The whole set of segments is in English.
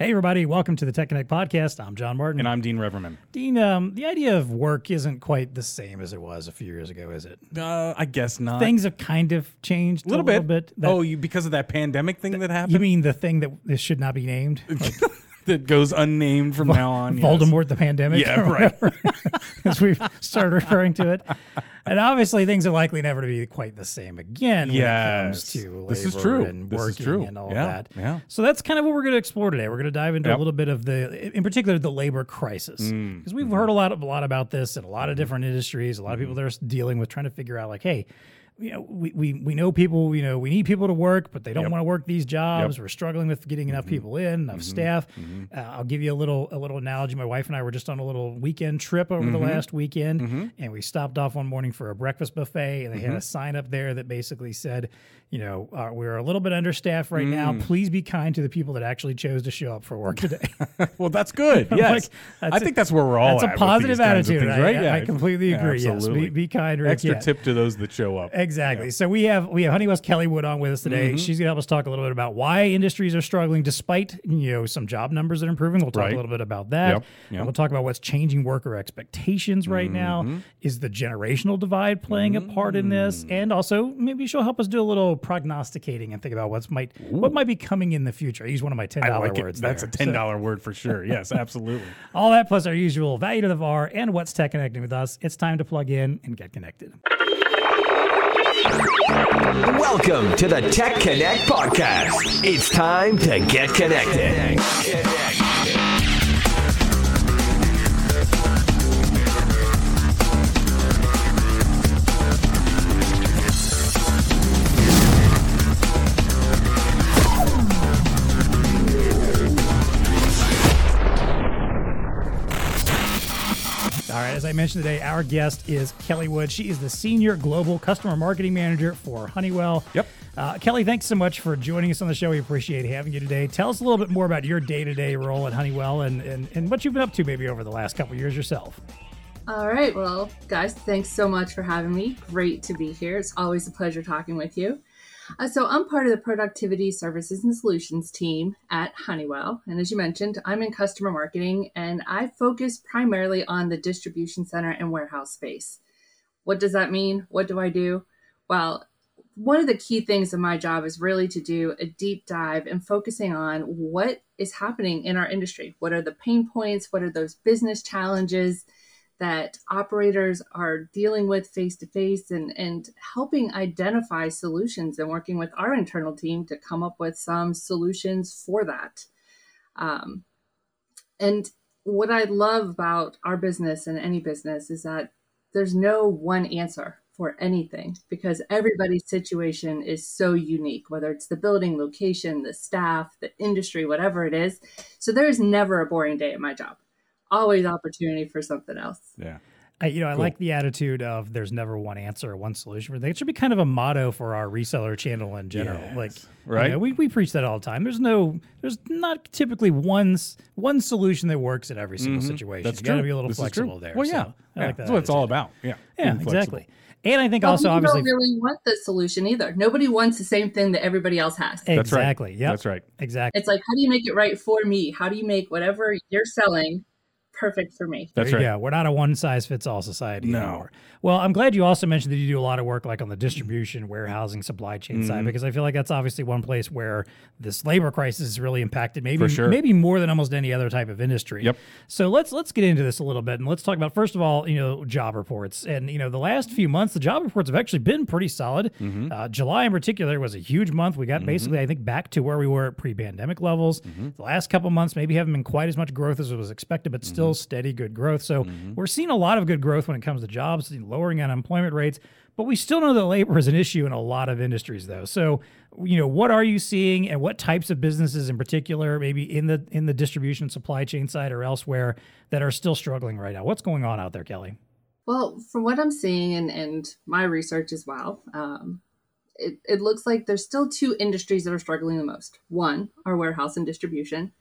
Hey, everybody, welcome to the Tech Connect podcast. I'm John Martin. And I'm Dean Reverman. Dean, um, the idea of work isn't quite the same as it was a few years ago, is it? Uh, I guess not. Things have kind of changed a little, little bit. bit. That- oh, you because of that pandemic thing that happened you mean the thing that this should not be named? Like that goes unnamed from now on. yes. Voldemort the pandemic? Yeah, right. whatever, As we've started referring to it. And obviously, things are likely never to be quite the same again when it comes Yes. This is true. and This is working true. and all Yeah, that. yeah. So that's kind of what we're going to explore today. We're going to dive into a little bit of the, in particular, the labor crisis, Mm, because we've mm-hmm. heard a lot, of, a lot about this in a lot of different industries. A lot of people that are dealing with trying to figure out, like, hey, you know, we, we, we know people, you know, we need people to work, but they don't Yep. want to work these jobs. Yep. Mm-hmm. We're struggling with getting enough people in, enough staff. Uh, I'll give you a little a little analogy. My wife and I were just on a little weekend trip over the Mm-hmm. last weekend, and we stopped off one morning for a breakfast buffet, and they Mm-hmm. had a sign up there that basically said, you know, uh, we're a little bit understaffed right now. Mm. Please be kind to the people that actually chose to show up for work today. well, that's good. Yes, like, that's I a- think that's where we're all. At. That's a positive attitude. things, I- right? I, yeah, I completely Yeah, agree. yes, absolutely. be, be kind. Rick. Extra Yeah. tip to those that show up. Exactly. So we have we have Honeywell's Kelly Wood on with us today. Mm-hmm. She's gonna help us talk a little bit about why industries are struggling despite you know some job numbers that are improving. We'll talk Right. a little bit about that. Yep, yep. Mm-hmm. We'll talk about what's changing worker expectations right now. Is the generational divide playing a part in this? Mm. And also maybe she'll help us do a little prognosticating and think about what's might what might be coming in the future. I use one of my ten I dollar like it. words. That's there. a ten dollar word for sure. Yes, absolutely. All that plus our usual value to the VAR and what's tech connecting with us. It's time to plug in and get connected. Welcome to the Tech Connect podcast. It's time to get connected. All right, I mentioned today, our guest is Kelly Wood. She is the Senior Global Customer Marketing Manager for Honeywell. Yep. Uh, Kelly, thanks so much for joining us on the show. We appreciate having you today. Tell us a little bit more about your day to day role at Honeywell and, and, and what you've been up to maybe over the last couple of years yourself. All right. Well, guys, thanks so much for having me. Great to be here. It's always a pleasure talking with you. Uh, so, I'm part of the Productivity Services and Solutions team at Honeywell. And as you mentioned, I'm in customer marketing and I focus primarily on the distribution center and warehouse space. What does that mean? What do I do? Well, one of the key things of my job is really to do a deep dive and focusing on what is happening in our industry. What are the pain points? What are those business challenges? That operators are dealing with face to face and and helping identify solutions and working with our internal team to come up with some solutions for that. Um, and what I love about our business and any business is that there's no one answer for anything because everybody's situation is so unique, whether it's the building, location, the staff, the industry, whatever it is. So there is never a boring day at my job always opportunity for something else. Yeah. I, you know, I like the attitude of there's never one answer or one solution. for things. It should be kind of a motto for our reseller channel in general. Yes. Like, Right. you know, we, we preach that all the time. There's no, there's not typically one one solution that works in every single situation. Mm-hmm. That's you got to be a little This flexible there. Well, yeah. So I yeah. like that That's what it's all about. Yeah. Yeah, exactly. And I think But also people obviously don't really want the solution either. Nobody wants the same thing that everybody else has. That's right. exactly. Yep. That's right. Exactly. It's like, how do you make it right for me? How do you make whatever you're selling perfect for me? That's right. go. We're not a one size fits all society No. anymore. Well, I'm glad you also mentioned that you do a lot of work like on the distribution, warehousing, supply chain Mm-hmm. side because I feel like that's obviously one place where this labor crisis is really impacted maybe For sure. maybe more than almost any other type of industry. Yep. So let's let's get into this a little bit and let's talk about first of all, you know, job reports. And you know, the last few months the job reports have actually been pretty solid. Mm-hmm. Uh, July in particular was a huge month. We got basically I think back to where we were at pre-pandemic levels. Mm-hmm. The last couple months maybe haven't been quite as much growth as was expected, but still steady good growth. So we're seeing a lot of good growth when it comes to jobs, lowering unemployment rates. But we still know that labor is an issue in a lot of industries, though. So, you know, what are you seeing, and what types of businesses in particular, maybe in the in the distribution supply chain side or elsewhere, that are still struggling right now? What's going on out there, Kelly? Well, from what I'm seeing and, and my research as well, um, it, it looks like there's still two industries that are struggling the most. One, our warehouse and distribution,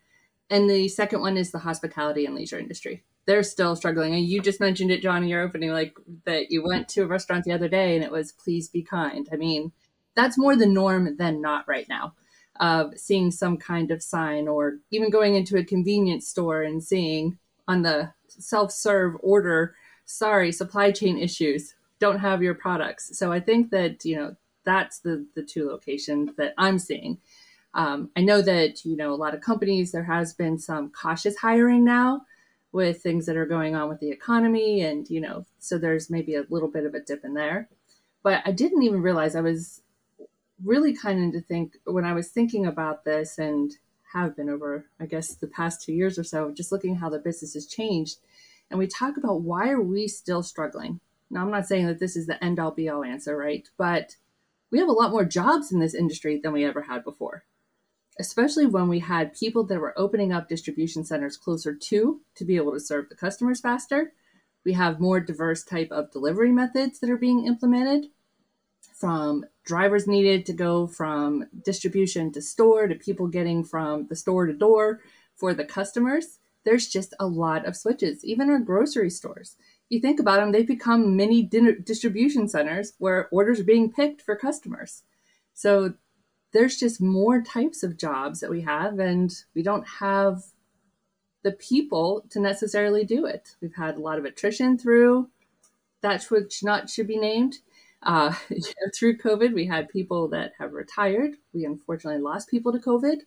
and the second one is the hospitality and leisure industry. They're still struggling. And you just mentioned it, John, in your opening, like that you went to a restaurant the other day and it was please be kind. I mean, that's more the norm than not right now. of seeing some kind of sign or even going into a convenience store and seeing on the self-serve order sorry supply chain issues don't have your products so i think that you know that's the the two locations that i'm seeing um, i know that you know a lot of companies there has been some cautious hiring now with things that are going on with the economy and you know so there's maybe a little bit of a dip in there. But i didn't even realize i was really kind of to think when i was thinking about this and have been over i guess the past two years or so just looking at how the business has changed and we talk about why are we still struggling. Now i'm not saying that this is the end all be all answer right? But we have a lot more jobs in this industry than we ever had before especially when we had people that were opening up distribution centers closer to to be able to serve the customers faster. We have more diverse type of delivery methods that are being implemented from drivers needed to go from distribution to store to people getting from the store to door for the customers. There's just a lot of switches, even our grocery stores. You think about them, they've become mini distribution centers where orders are being picked for customers. So there's just more types of jobs that we have, and we don't have the people to necessarily do it. We've had a lot of attrition through that which not should be named. Uh, through COVID, we had people that have retired. We unfortunately lost people to COVID.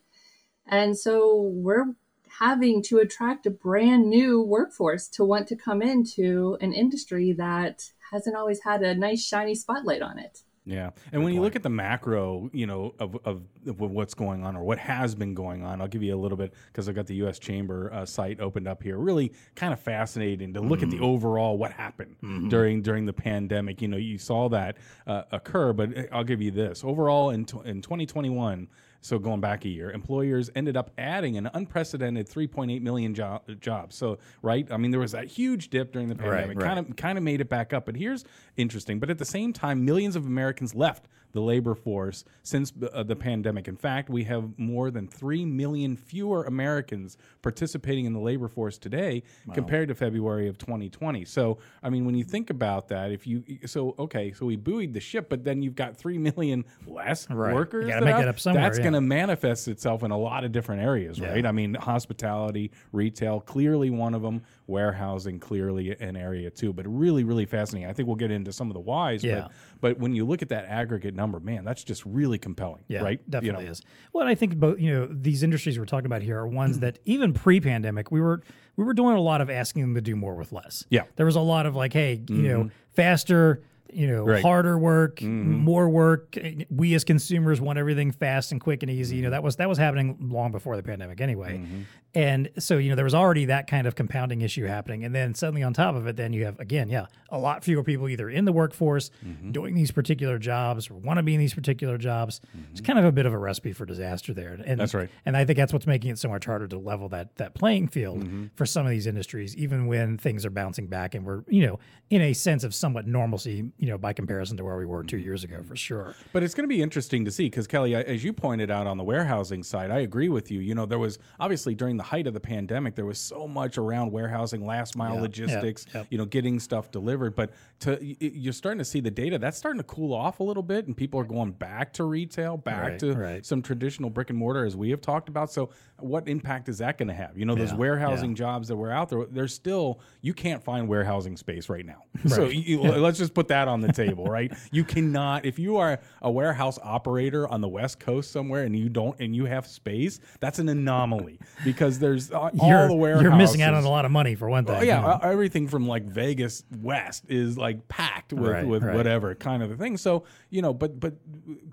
And so we're having to attract a brand new workforce to want to come into an industry that hasn't always had a nice shiny spotlight on it. Yeah, and when you look at the macro, you know, of, of, of, what's going on or what has been going on, I'll give you a little bit because I've got the U.S. Chamber uh, site opened up here. Really, kind of fascinating to look mm. at the mm-hmm. overall what happened mm-hmm. during during the pandemic. You know, you saw that uh, occur, but uh, I'll give you this overall in t- in 2021 so going back a year, employers ended up adding an unprecedented 3.8 million jo- jobs. So right, I mean there was that huge dip during the pandemic, right, right. kind of kind of made it back up. But here's interesting. But at the same time, millions of Americans left the labor force since uh, the pandemic. In fact, we have more than 3 million fewer Americans participating in the labor force today wow. compared to February of 2020. So, I mean, when you think about that, if you, so, okay, so we buoyed the ship, but then you've got 3 million less right. workers. You make it up somewhere. That's yeah. going to manifest itself in a lot of different areas, yeah. right? I mean, hospitality, retail, clearly one of them, warehousing, clearly an area too, but really, really fascinating. I think we'll get into some of the whys, yeah. but, but when you look at that aggregate number, man, that's just really compelling. Yeah, right? Definitely you know? is. Well, I think both you know these industries we're talking about here are ones that even pre-pandemic we were we were doing a lot of asking them to do more with less. Yeah, there was a lot of like, hey, you mm-hmm. know, faster you know, right. harder work, mm-hmm. more work. We as consumers want everything fast and quick and easy. Mm-hmm. You know, mm-hmm. that was that was happening long before the pandemic anyway. Mm-hmm. And so, you know, there was already that kind of compounding issue happening. And then suddenly on top of it, then you have again, yeah, a lot fewer people either in the workforce mm-hmm. doing these particular jobs or want to be in these particular jobs. It's mm-hmm. kind of a bit of a recipe for disaster there. And that's right. And I think that's what's making it so much harder to level that that playing field for some of these industries, even when things are bouncing back and we're, you know, in a sense of somewhat normalcy, you know, by comparison to where we were two mm-hmm. years ago for sure. But it's going to be interesting to see because Kelly, as you pointed out on the warehousing side, I agree with you. You know, there was obviously during the height of the pandemic, there was so much around warehousing, last mile yeah, logistics, yeah, yeah. you know, getting stuff delivered. But to you're starting to see the data that's starting to cool off a little bit, and people are going back to retail, back right, to right. some traditional brick and mortar, as we have talked about. So, what impact is that going to have? You know, those warehousing jobs that were out there, there's still you can't find warehousing space right now. Right. So you, let's just put that on the table, right? You cannot if you are a warehouse operator on the West Coast somewhere and you don't and you have space, that's an anomaly because there's all you're, the warehouses. You're missing out on a lot of money for one thing. Well, yeah, you know? everything from like Vegas West is like packed with right, with right. whatever kind of a thing. So you know, but but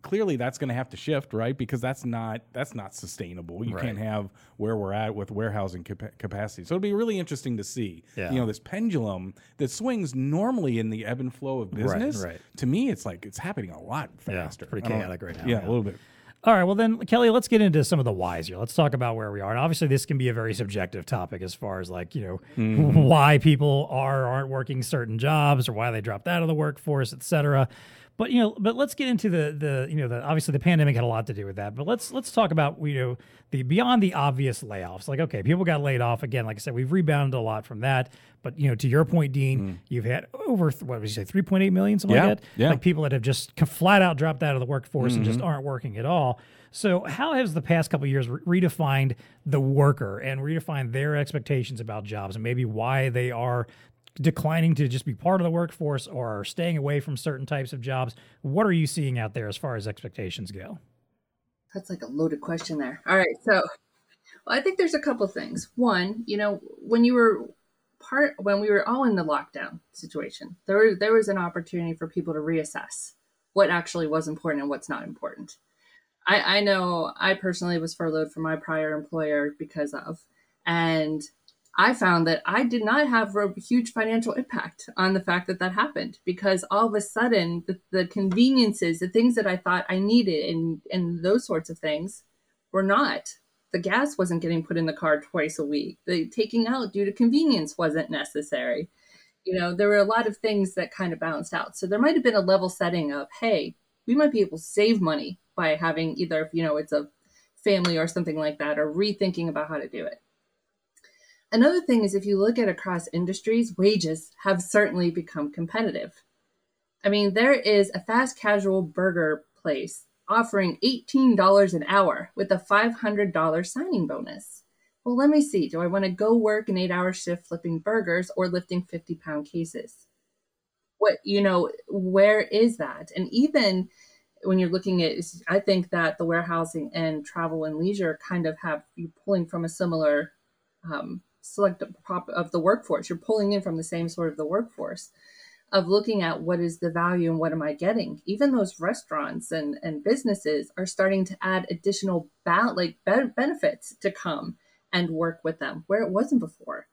clearly that's going to have to shift, right? Because that's not that's not sustainable. You right. can't have where we're at with warehousing cap- capacity. So it'll be really interesting to see. Yeah. You know, this pendulum that swings normally in the ebb and flow of business. To me, it's like it's happening a lot faster. Yeah, pretty chaotic right now. Yeah, yeah, a little bit. All right, well then, Kelly, let's get into some of the whys here. Let's talk about where we are. And obviously, this can be a very subjective topic as far as like you know mm-hmm. why people are aren't working certain jobs or why they dropped out of the workforce, et cetera. But you know, but let's get into the the you know the obviously the pandemic had a lot to do with that. But let's let's talk about you know the beyond the obvious layoffs. Like okay, people got laid off again. Like I said, we've rebounded a lot from that. But you know, to your point, Dean, mm. you've had over what would you say, three point eight million, something yeah, like that. Yeah. Like people that have just flat out dropped out of the workforce mm-hmm. and just mm-hmm. aren't working at all. So, how has the past couple years re- redefined the worker and redefined their expectations about jobs, and maybe why they are declining to just be part of the workforce or staying away from certain types of jobs? What are you seeing out there as far as expectations go? That's like a loaded question there. All right, so well, I think there's a couple things. One, you know, when you were part when we were all in the lockdown situation, there was there was an opportunity for people to reassess what actually was important and what's not important. I, I know I personally was furloughed from my prior employer because of, and I found that I did not have a huge financial impact on the fact that that happened because all of a sudden the, the conveniences, the things that I thought I needed, and and those sorts of things, were not. The gas wasn't getting put in the car twice a week. The taking out due to convenience wasn't necessary. You know, there were a lot of things that kind of balanced out. So there might have been a level setting of, hey, we might be able to save money by having either, you know, it's a family or something like that, or rethinking about how to do it. Another thing is if you look at across industries, wages have certainly become competitive. I mean, there is a fast casual burger place offering $18 an hour with a $500 signing bonus. Well, let me see. Do I want to go work an eight hour shift flipping burgers or lifting 50 pound cases? What, you know, where is that? And even when you're looking at, I think that the warehousing and travel and leisure kind of have you pulling from a similar um, select a prop of the workforce. You're pulling in from the same sort of the workforce of looking at what is the value and what am I getting. Even those restaurants and, and businesses are starting to add additional ba- like be- benefits to come and work with them where it wasn't before,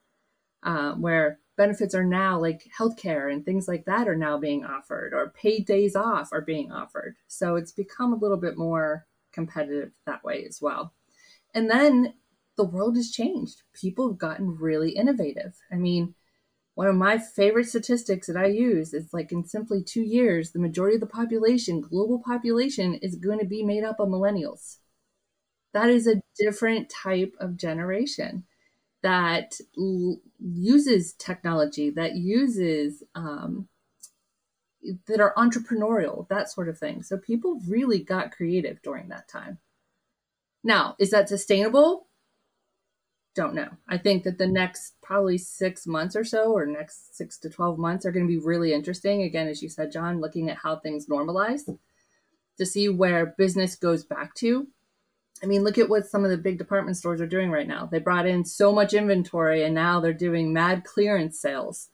um, where benefits are now like healthcare and things like that are now being offered, or paid days off are being offered. So it's become a little bit more competitive that way as well. And then the world has changed. People have gotten really innovative. I mean, one of my favorite statistics that I use is like in simply two years, the majority of the population, global population, is going to be made up of millennials. That is a different type of generation that l- uses technology, that uses, um, that are entrepreneurial, that sort of thing. So people really got creative during that time. Now, is that sustainable? Don't know. I think that the next probably six months or so, or next six to 12 months, are going to be really interesting. Again, as you said, John, looking at how things normalize to see where business goes back to I mean, look at what some of the big department stores are doing right now. They brought in so much inventory and now they're doing mad clearance sales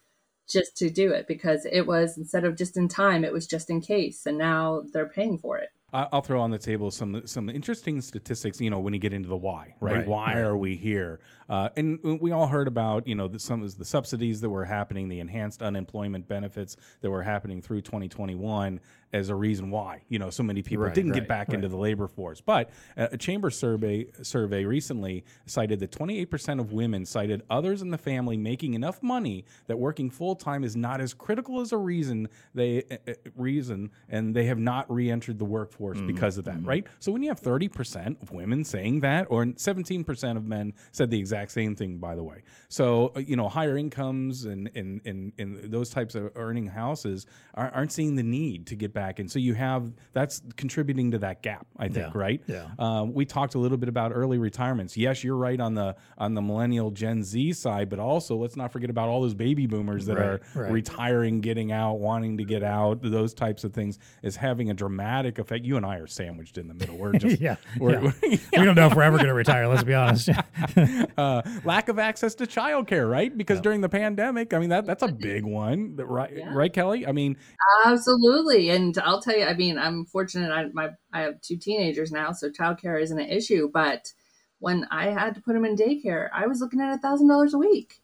just to do it because it was instead of just in time, it was just in case. And now they're paying for it. I'll throw on the table some some interesting statistics. You know, when you get into the why, right? right why right. are we here? Uh, and we all heard about you know the, some of the subsidies that were happening, the enhanced unemployment benefits that were happening through 2021 as a reason why you know so many people right, didn't get back into the labor force. But a chamber survey survey recently cited that 28% of women cited others in the family making enough money that working full time is not as critical as a reason they uh, reason, and they have not re-entered the workforce workforce mm-hmm. because of that, mm-hmm. right? So when you have 30% of women saying that, or 17% of men said the exact same thing, by the way. So, uh, you know, higher incomes and, and, and, and those types of earning houses are, not seeing the need to get back. And so you have that's contributing to that gap, I think, yeah. right? Yeah. Um, we talked a little bit about early retirements. Yes, you're right on the on the millennial Gen Z side, but also let's not forget about all those baby boomers that right, are right. retiring, getting out, wanting to get out. Those types of things is having a dramatic effect. You and I are sandwiched in the middle. We're just yeah, we're, yeah. We're, we don't know if we're ever going to retire. Let's be honest. uh, Uh, lack of access to childcare, right? Because yep. during the pandemic, I mean that that's a big one, right? Yeah. Right, Kelly? I mean, absolutely. And I'll tell you, I mean, I'm fortunate. I my I have two teenagers now, so childcare isn't an issue. But when I had to put them in daycare, I was looking at a thousand dollars a week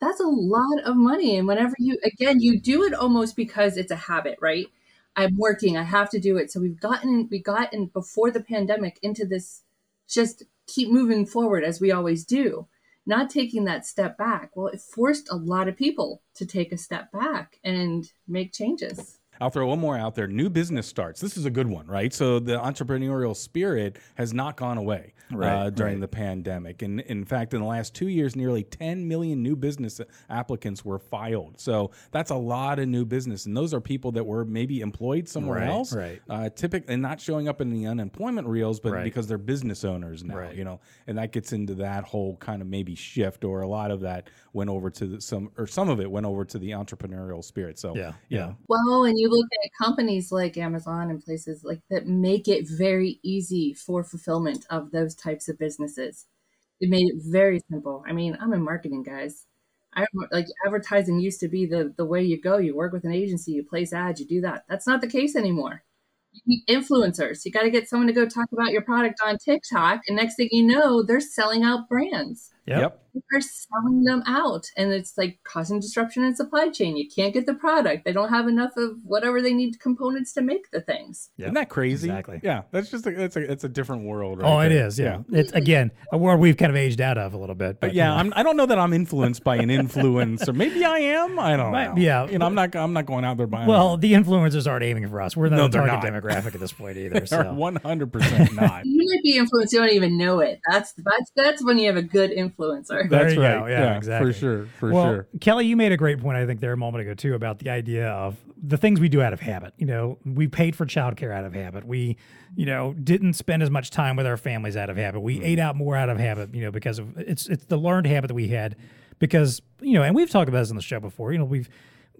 that's a lot of money and whenever you again you do it almost because it's a habit right I'm working. I have to do it. So we've gotten we gotten before the pandemic into this just keep moving forward as we always do, not taking that step back. Well, it forced a lot of people to take a step back and make changes. I'll throw one more out there. New business starts. This is a good one, right? So the entrepreneurial spirit has not gone away Right, uh, during right. the pandemic. And in fact, in the last two years, nearly 10 million new business applicants were filed. So that's a lot of new business. And those are people that were maybe employed somewhere Right, else, right. uh, typically and not showing up in the unemployment reels, but Right. because they're business owners now, Right. you know, and that gets into that whole kind of maybe shift, or a lot of that went over to the, some, or some of it went over to the entrepreneurial spirit. So Yeah, yeah. Well, and you look at companies like Amazon and places like that make it very easy for fulfillment of those types of businesses. It made it very simple. I mean, I'm in marketing, guys. I like advertising used to be the the way you go. You work with an agency, you place ads, you do that. That's not the case anymore. You need influencers. You got to get someone to go talk about your product on TikTok, and next thing you know, they're selling out brands Yep. yep. they're selling them out and it's like causing disruption in supply chain you can't get the product they don't have enough of whatever they need components to make the things Yep. Isn't that crazy? Exactly. Yeah, that's just a, it's a it's a different world. Right Oh, it there. is. Yeah. It's again a world we've kind of aged out of a little bit. But yeah, I'm, I don't know that I'm influenced by an influencer. Maybe I am. I don't Might- know. yeah. you know, I'm not. I'm not going out there buying. well, the influencers aren't aiming for us. We're not No, the target not. demographic at this point either. So. one hundred percent not. you might be influenced you don't even know it that's that's that's when you have a good influencer That's right. go. Yeah, exactly. for sure, for well, sure. Kelly, you made a great point, I think, there a moment ago, too, about the idea of the things we do out of habit. You know, we paid for childcare out of habit. We, you know, didn't spend as much time with our families out of habit. We mm-hmm. ate out more out of habit, you know, because of it's it's the learned habit that we had because, you know, and we've talked about this on the show before, you know, we've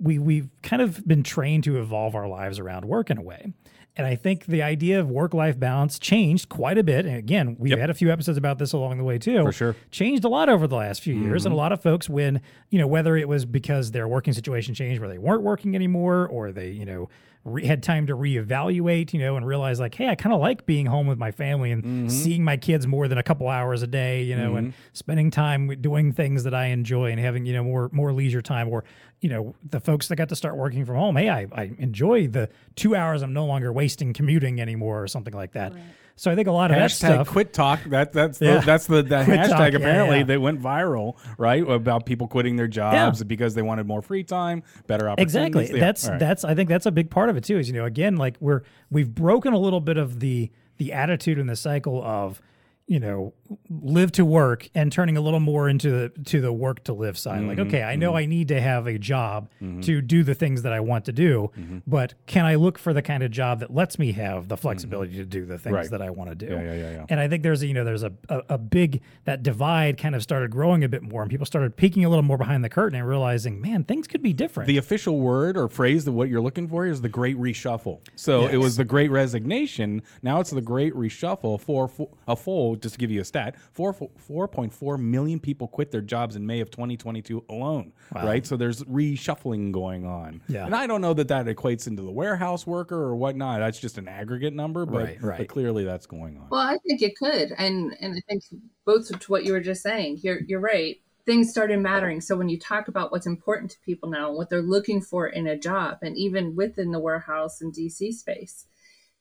we we've kind of been trained to evolve our lives around work in a way. And I think the idea of work life balance changed quite a bit. And again, we've had a few episodes about this along the way too. For sure. Changed a lot over the last few years. And a mm-hmm. lot of folks, when, you know, whether it was because their working situation changed where they weren't working anymore or they, you know, re- had time to reevaluate, you know, and realize like, hey, I kind of like being home with my family and mm-hmm. seeing my kids more than a couple hours a day, you know, and mm-hmm. spending time doing things that I enjoy and having, you know, more more leisure time. Or, you know, the folks that got to start working from home, hey, I, I enjoy the two hours I'm no longer wasting commuting anymore or something like that. So I think a lot of that Hashtag stuff. quit talk. That that's the, Yeah. that's the, the hashtag talk, apparently yeah. that went viral, right? About people quitting their jobs because they wanted more free time, better opportunities. Exactly. Yeah, That's right. that's I think that's a big part of it too. Is you know again like we're we've broken a little bit of the the attitude and the cycle of you know live to work and turning a little more into the to the work to live side. Like Mm-hmm. okay, I know I need to have a job to do the things that I want to do, Mm-hmm. but can I look for the kind of job that lets me have the flexibility to do the things Right. that I want to do? Yeah, yeah, yeah, yeah. And I think there's a, you know there's a, a a big that divide kind of started growing a bit more, and people started peeking a little more behind the curtain and realizing, man, things could be different. The official word or phrase that what you're looking for is the Great Reshuffle. So it was the Great Resignation. Now it's the Great Reshuffle. For, for a full, just to give you a stat, four four point four million people quit their jobs in May of 2022 alone. Right. So there's reshuffling going on. Yeah. And I don't know that that equates into the warehouse worker or whatnot. That's just an aggregate number, but, Right, right. but clearly that's going on. well i think it could and and i think both to what you were just saying you're you're right things started mattering so when you talk about what's important to people now and what they're looking for in a job and even within the warehouse and dc space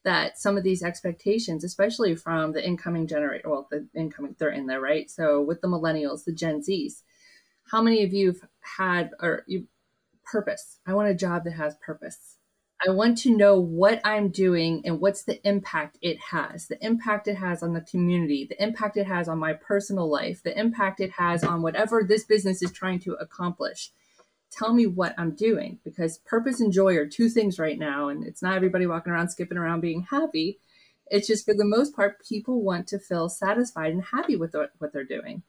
that some of these expectations, especially from the incoming generation, well, the incoming, they're in there, right? So with the millennials, the Gen Zs, how many of you have had or you purpose? I want a job that has purpose. I want to know what I'm doing and what's the impact it has, the impact it has on the community, the impact it has on my personal life, the impact it has on whatever this business is trying to accomplish tell me what I'm doing because purpose and joy are two things right now. And it's not everybody walking around skipping around being happy. It's just for the most part, people want to feel satisfied and happy with what, they're doing.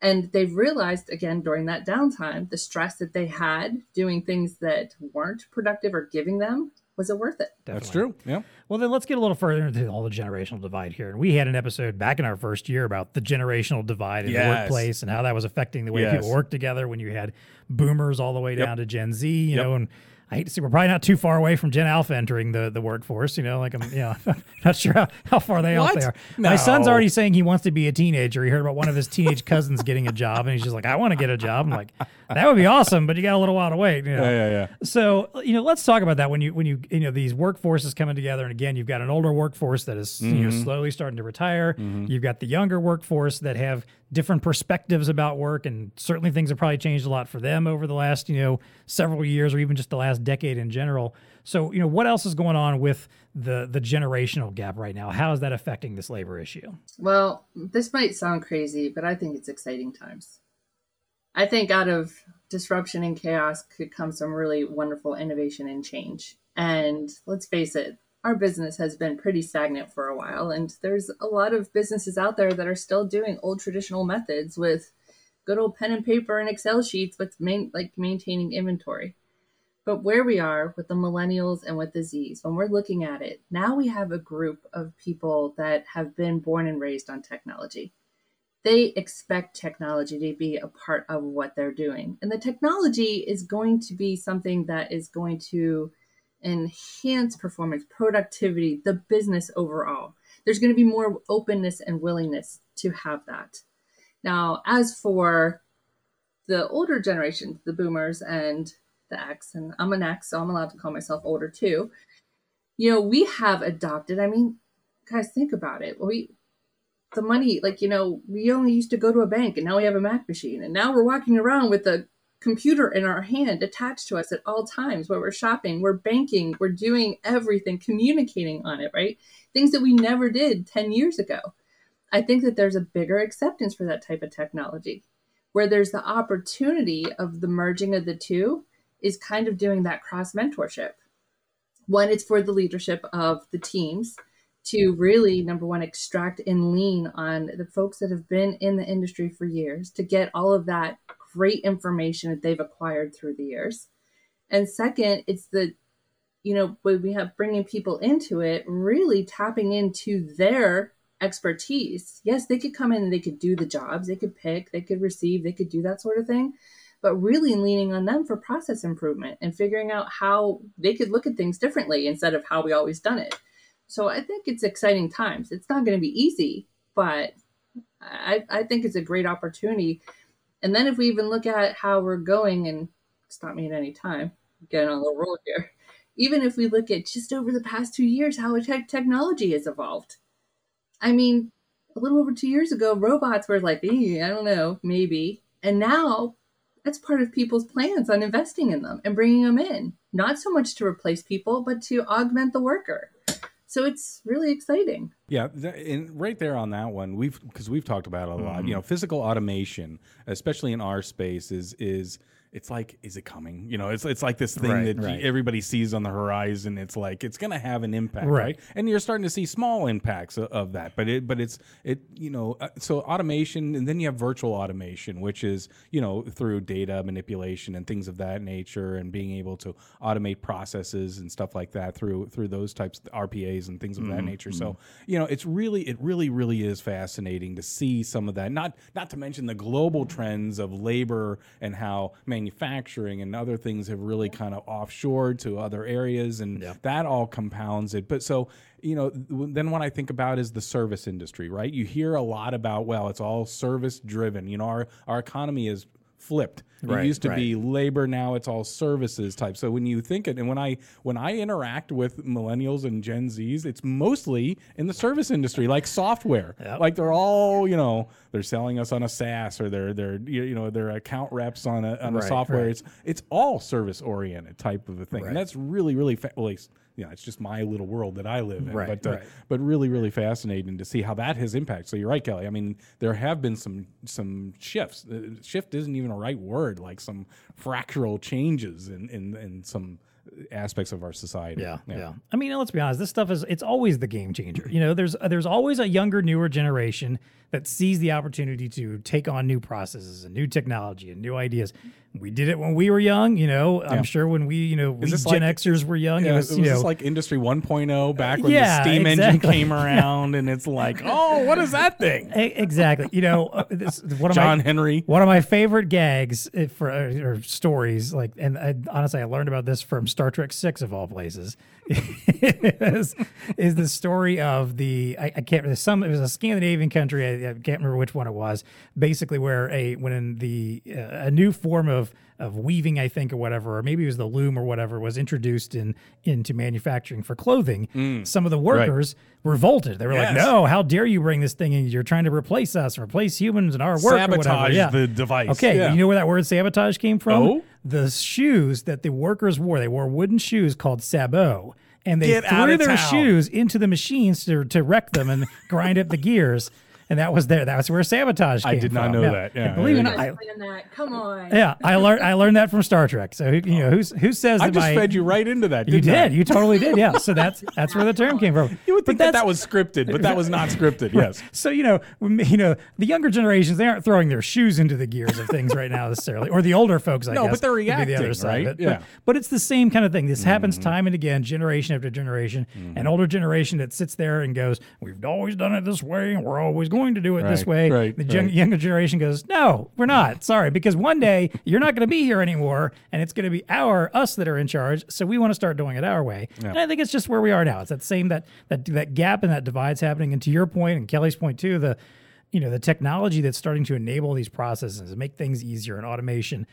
And they've realized again during that downtime, the stress that they had doing things that weren't productive or giving them, was it worth it? That's true. Yeah. Well, then let's get a little further into all the generational divide here. And we had an episode back in our first year about the generational divide in the workplace and how that was affecting the way Yes. people work together when you had boomers all the way Yep. down to Gen Z, you Yep. know, and I hate to say we're probably not too far away from Gen Alpha entering the, the workforce, you know, like I'm, you know, not sure how, how far they off What? they are. My son's already saying he wants to be a teenager. He heard about one of his teenage cousins getting a job and he's just like, I want to get a job. I'm like, that would be awesome, but you got a little while to wait. You know? Yeah, yeah, yeah. So you know, let's talk about that when you when you you know these workforces coming together, and again, you've got an older workforce that is you know Mm-hmm. slowly starting to retire. You've got the younger workforce that have different perspectives about work, and certainly things have probably changed a lot for them over the last you know several years, or even just the last decade in general. So you know, what else is going on with the the generational gap right now? How is that affecting this labor issue? Well, this might sound crazy, but I think it's exciting times. I think out of disruption and chaos could come some really wonderful innovation and change. And let's face it, our business has been pretty stagnant for a while. And there's a lot of businesses out there that are still doing old traditional methods with good old pen and paper and Excel sheets, but main, like maintaining inventory. But where we are with the millennials and with the Zs, when we're looking at it, now we have a group of people that have been born and raised on technology. They expect technology to be a part of what they're doing. And the technology is going to be something that is going to enhance performance, productivity, the business overall. There's going to be more openness and willingness to have that. Now, as for the older generation, the boomers and the X, and I'm an X, so I'm allowed to call myself older too. You know, we have adopted, I mean, guys, think about it. We, the money, like, you know, we only used to go to a bank and now we have a Mac machine. And now we're walking around with a computer in our hand attached to us at all times where we're shopping, we're banking, we're doing everything, communicating on it, right? Things that we never did 10 years ago. I think that there's a bigger acceptance for that type of technology where there's the opportunity of the merging of the two is kind of doing that cross mentorship. One, it's for the leadership of the teams to really, number one, extract and lean on the folks that have been in the industry for years to get all of that great information that they've acquired through the years. And second, it's the, you know, when we have bringing people into it, really tapping into their expertise. Yes, they could come in and they could do the jobs, they could pick, they could receive, they could do that sort of thing, but really leaning on them for process improvement and figuring out how they could look at things differently instead of how we always done it. So I think it's exciting times. It's not going to be easy, but I, I think it's a great opportunity and then if we even look at how we're going, and stop me at any time, getting on the roll here. Even if we look at just over the past two years, how tech technology has evolved. I mean, a little over two years ago, robots were like, I don't know, maybe. And now that's part of people's plans on investing in them and bringing them in. Not so much to replace people, but to augment the worker. So it's really exciting. Yeah, and right there on that one, we've because we've talked about it a lot. Mm-hmm. You know, physical automation, especially in our space, is is it's like, is it coming? You know, it's it's like this thing right, that right. everybody sees on the horizon. It's like it's going to have an impact, right. right. And you're starting to see small impacts of, of, that, but it but it's it you know uh, so automation, and then you have virtual automation, which is you know through data manipulation and things of that nature, and being able to automate processes and stuff like that through through those types of RPAs and things of mm-hmm. that nature. Mm-hmm. So you know, it's really it really really is fascinating to see some of that. Not not to mention the global trends of labor and how manufacturing manufacturing and other things have really kind of offshored to other areas, and yeah. that all compounds it. But so you know, then what I think about is the service industry, right? You hear a lot about, well, it's all service driven. You know, our our economy is flipped. Right, it used to right. be labor, now it's all services type. So when you think it, and when I when I interact with millennials and Gen Zs, it's mostly in the service industry, like software. Yep. Like they're all, you know, they're selling us on a SaaS or they're they're you know they're account reps on a on right, a software. It's it's all service oriented type of a thing, and that's really really fa- well, you know, it's just my little world that I live in. Right, but uh, right. but really, really fascinating to see how that has impact. So you're right, Kelly. I mean, there have been some some shifts. Uh, shift isn't even a right word. Like some fractal changes in in, in some aspects of our society. Yeah, yeah, yeah. I mean, let's be honest. This stuff is it's always the game changer. You know, there's there's always a younger, newer generation that sees the opportunity to take on new processes and new technology and new ideas we did it when we were young. You know, yeah. I'm sure when we, you know, we Gen like, Xers were young. Yeah, it was, it was know, like Industry 1.0 back when yeah, the steam exactly. engine came around, and it's like, oh, what is that thing? Exactly. You know, uh, this, one of John my, Henry. One of my favorite gags uh, for uh, or stories, like, and I, honestly, I learned about this from Star Trek Six of all places. is, is the story of the I, I can't remember. some it was a Scandinavian country I can't remember which one it was. Basically, where a when the uh, a new form of of weaving, I think, or whatever, or maybe it was the loom or whatever, was introduced in into manufacturing for clothing. Some of the workers revolted. They were like, Mm. "No, how dare you bring this thing in? You're trying to replace us, replace humans and our work, or. Sabotage Yeah. the device. Okay, Yeah. you know where that word sabotage came from? Oh? The shoes that the workers wore, they wore wooden shoes called sabot. And they Get threw their town. shoes into the machines to, to wreck them and grind up the gears. And that was there. That was where sabotage I did not from. know Yeah. that. Yeah, And believe it or not, I, that. Come on. yeah, I learned I learned that from Star Trek. So you know who's who says I that just my, fed you right into that. you didn't I? You totally did. Yeah. So that's that's where the term came from. You would think that that was scripted, but that was not scripted. Yes. So you know, you know, the younger generations they aren't throwing their shoes into the gears of things right now necessarily, or the older folks. I No, guess but they're would be the other reacting, side right? Yeah. Mm-hmm. But, but it's the same kind of thing. This happens time and again, generation after generation. An older generation that sits there and goes, "We've always done it this way, and we're always going to do it this way." right, the gen- right. younger generation goes, "No, we're not. Sorry, because one day you're not going to be here anymore, and it's going to be our us that are in charge. So we want to start doing it our way." And I think it's just where we are now. It's that same that that that gap and that divide's happening. And to your point and Kelly's point too, the you know the technology that's starting to enable these processes and make things easier and automation.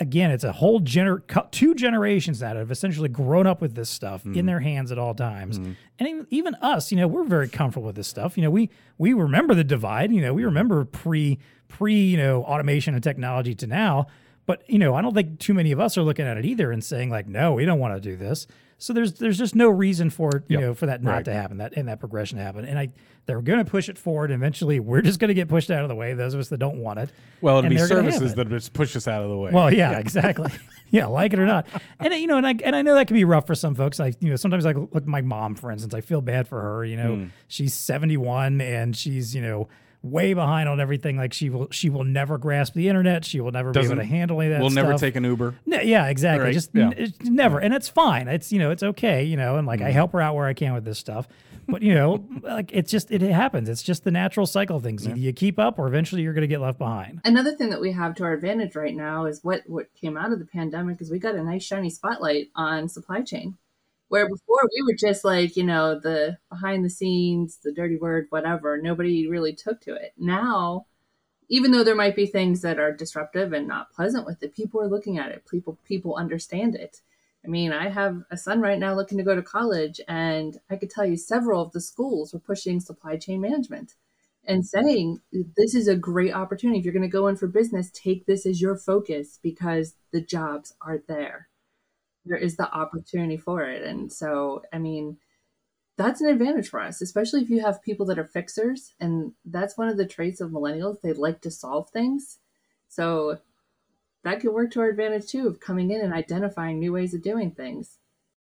Again, it's a whole gener- two generations that have essentially grown up with this stuff in mm-hmm. their hands at all times, mm-hmm. and even, even us, you know, we're very comfortable with this stuff. You know, we we remember the divide. You know, we mm-hmm. remember pre pre you know automation and technology to now. But you know, I don't think too many of us are looking at it either and saying like, no, we don't want to do this. So there's there's just no reason for you know for that not Right. to happen, that and that progression to happen. And I they're going to push it forward. And eventually, we're just going to get pushed out of the way. Those of us that don't want it. Well, it'll be they're gonna have services that just push us out of the way. Well, yeah, exactly. yeah, like it or not, and you know, and I and I know that can be rough for some folks. I you know sometimes I look at my mom, for instance. I feel bad for her. You know, Hmm. she's seventy one and she's you know way behind on everything. Like she will she will never grasp the internet. She will never be Doesn't- able to handle any of that. we'll never take an Uber. No, yeah, exactly. Right, Just yeah. n- it's never, and it's fine. It's you know, it's okay. You know, and like Mm-hmm. I help her out where I can with this stuff. But you know, like it's just it happens. It's just the natural cycle of things. Either you keep up, or eventually you're going to get left behind. Another thing that we have to our advantage right now is what what came out of the pandemic is we got a nice shiny spotlight on supply chain. Where before we were just like, you know, the behind the scenes, the dirty word, whatever. Nobody really took to it. Now, even though there might be things that are disruptive and not pleasant with it, people are looking at it. People people understand it. I mean, I have a son right now looking to go to college, and I could tell you several of the schools were pushing supply chain management and saying this is a great opportunity. If you're going to go in for business, take this as your focus because the jobs are there. There is the opportunity for it. And so, I mean, that's an advantage for us, especially if you have people that are fixers. And that's one of the traits of millennials. They like to solve things. So that could work to our advantage too of coming in and identifying new ways of doing things.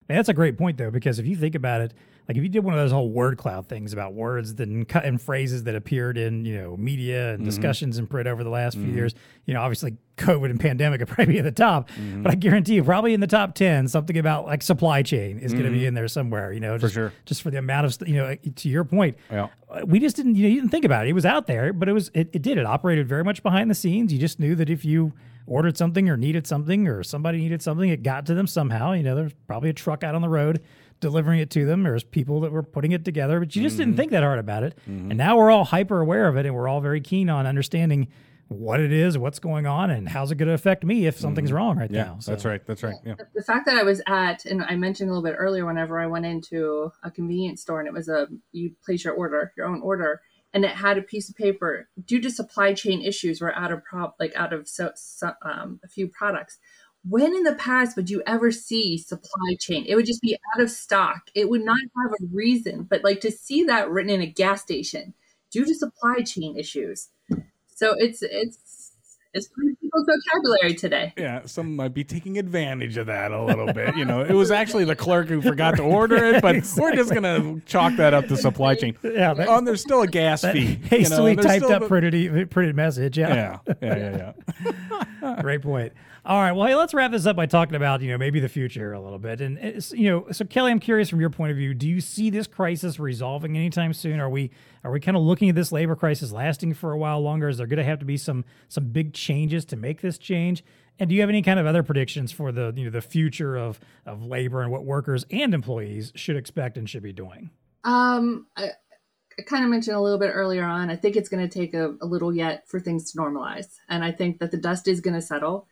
That's a great point though, because if you think about it, like if you did one of those whole word cloud things about words and cut and phrases that appeared in you know media and mm-hmm. discussions in print over the last few mm-hmm. years, you know, obviously COVID and pandemic would probably be at the top, mm-hmm. but I guarantee you, probably in the top ten, something about like supply chain is going to be in there somewhere. You know, just, sure. just for the amount of you know, to your point, Yeah. uh, we just didn't you, know, you didn't think about it. It was out there, but it was it, it did it operated very much behind the scenes. You just knew that if you ordered something or needed something or somebody needed something, it got to them somehow. You know, there's probably a truck out on the road delivering it to them. There's people that were putting it together, but you just didn't mm-hmm. think that hard about it. Mm-hmm. And now we're all hyper aware of it, and we're all very keen on understanding what it is, what's going on, and how's it going to affect me if something's mm-hmm. wrong right Yeah, now. that's right. That's right. Yeah. the fact that I was at, and I mentioned a little bit earlier, whenever I went into a convenience store and it was a, you place your order, your own order, and it had a piece of paper due to supply chain issues, we're out of prop, like out of so, so, um, a few products. When in the past would you ever see supply chain? It would just be out of stock. It would not have a reason, but like to see that written in a gas station due to supply chain issues. So it's it's it's part of people's vocabulary today. Yeah, some might be taking advantage of that a little bit. You know, it was actually the clerk who forgot to order it, but we're just gonna chalk that up to supply chain. Yeah, that- oh, and there's still a gas fee. you know, hastily typed up the- printed printed message. Yeah, yeah, yeah, yeah. Great point. All right. Well, hey, let's wrap this up by talking about, you know, maybe the future a little bit. And, you know, so Kelly, I'm curious from your point of view, do you see this crisis resolving anytime soon? Are we are we kind of looking at this labor crisis lasting for a while longer? Is there going to have to be some some big changes to make this change? And do you have any kind of other predictions for the, you know, the future of of labor and what workers and employees should expect and should be doing? Um, I, I kind of mentioned a little bit earlier on, I think it's going to take a, a little yet for things to normalize. And I think that the dust is going to settle